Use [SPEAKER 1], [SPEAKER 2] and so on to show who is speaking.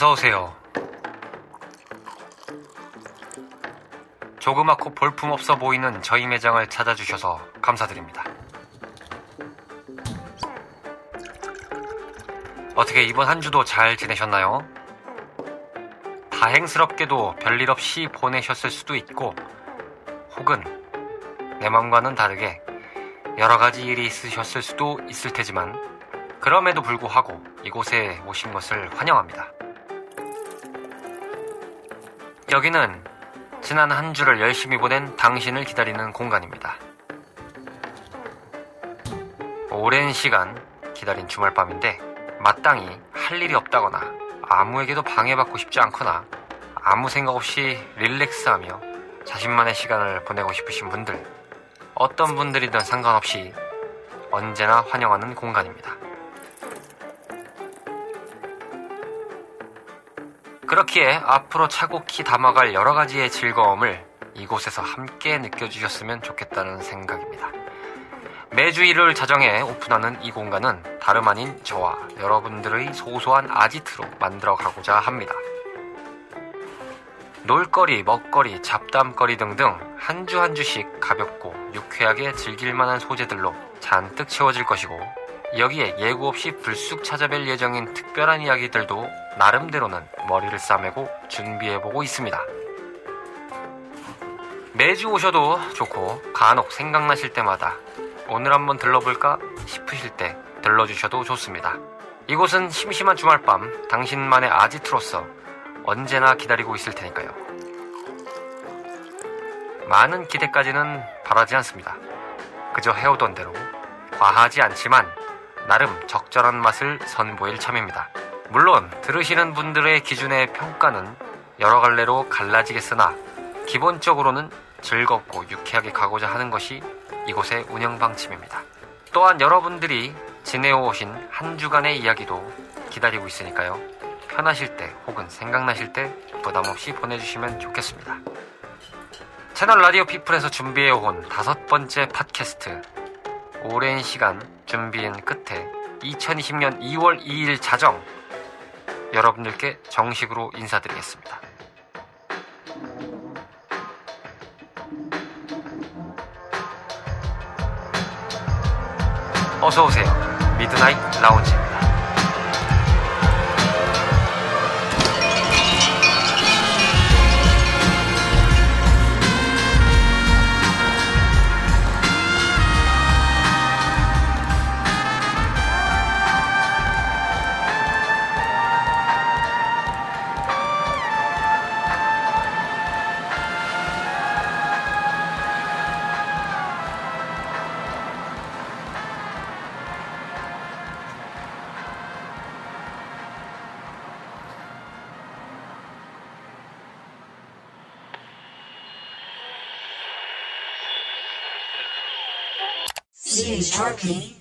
[SPEAKER 1] 어서 오세요. 조그맣고 볼품없어 보이는 저희 매장을 찾아주셔서 감사드립니다. 어떻게 이번 한 주도 잘 지내셨나요? 다행스럽게도 별일 없이 보내셨을 수도 있고, 혹은 내 맘과는 다르게 여러 가지 일이 있으셨을 수도 있을 테지만, 그럼에도 불구하고 이곳에 오신 것을 환영합니다. 여기는 지난 한 주를 열심히 보낸 당신을 기다리는 공간입니다. 오랜 시간 기다린 주말 밤인데 마땅히 할 일이 없다거나 아무에게도 방해받고 싶지 않거나 아무 생각 없이 릴렉스하며 자신만의 시간을 보내고 싶으신 분들 어떤 분들이든 상관없이 언제나 환영하는 공간입니다. 그렇기에 앞으로 차곡히 담아갈 여러 가지의 즐거움을 이곳에서 함께 느껴주셨으면 좋겠다는 생각입니다. 매주 일요일 자정에 오픈하는 이 공간은 다름 아닌 저와 여러분들의 소소한 아지트로 만들어 가고자 합니다. 놀거리, 먹거리, 잡담거리 등등 한 주 한 주씩 가볍고 유쾌하게 즐길 만한 소재들로 잔뜩 채워질 것이고 여기에 예고 없이 불쑥 찾아뵐 예정인 특별한 이야기들도 나름대로는 머리를 싸매고 준비해보고 있습니다. 매주 오셔도 좋고 간혹 생각나실 때마다 오늘 한번 들러볼까 싶으실 때 들러주셔도 좋습니다. 이곳은 심심한 주말밤 당신만의 아지트로서 언제나 기다리고 있을 테니까요. 많은 기대까지는 바라지 않습니다. 그저 해오던 대로 과하지 않지만 나름 적절한 맛을 선보일 참입니다. 물론 들으시는 분들의 기준의 평가는 여러 갈래로 갈라지겠으나 기본적으로는 즐겁고 유쾌하게 가고자 하는 것이 이곳의 운영 방침입니다. 또한 여러분들이 지내오신 한 주간의 이야기도 기다리고 있으니까요. 편하실 때 혹은 생각나실 때 부담 없이 보내주시면 좋겠습니다. 채널 라디오 피플에서 준비해온 다섯 번째 팟캐스트. 오랜 시간 준비한 끝에 2020년 2월 2일 자정 여러분들께 정식으로 인사드리겠습니다. 어서 오세요. 미드나잇 라운지 입니다.
[SPEAKER 2] CHRP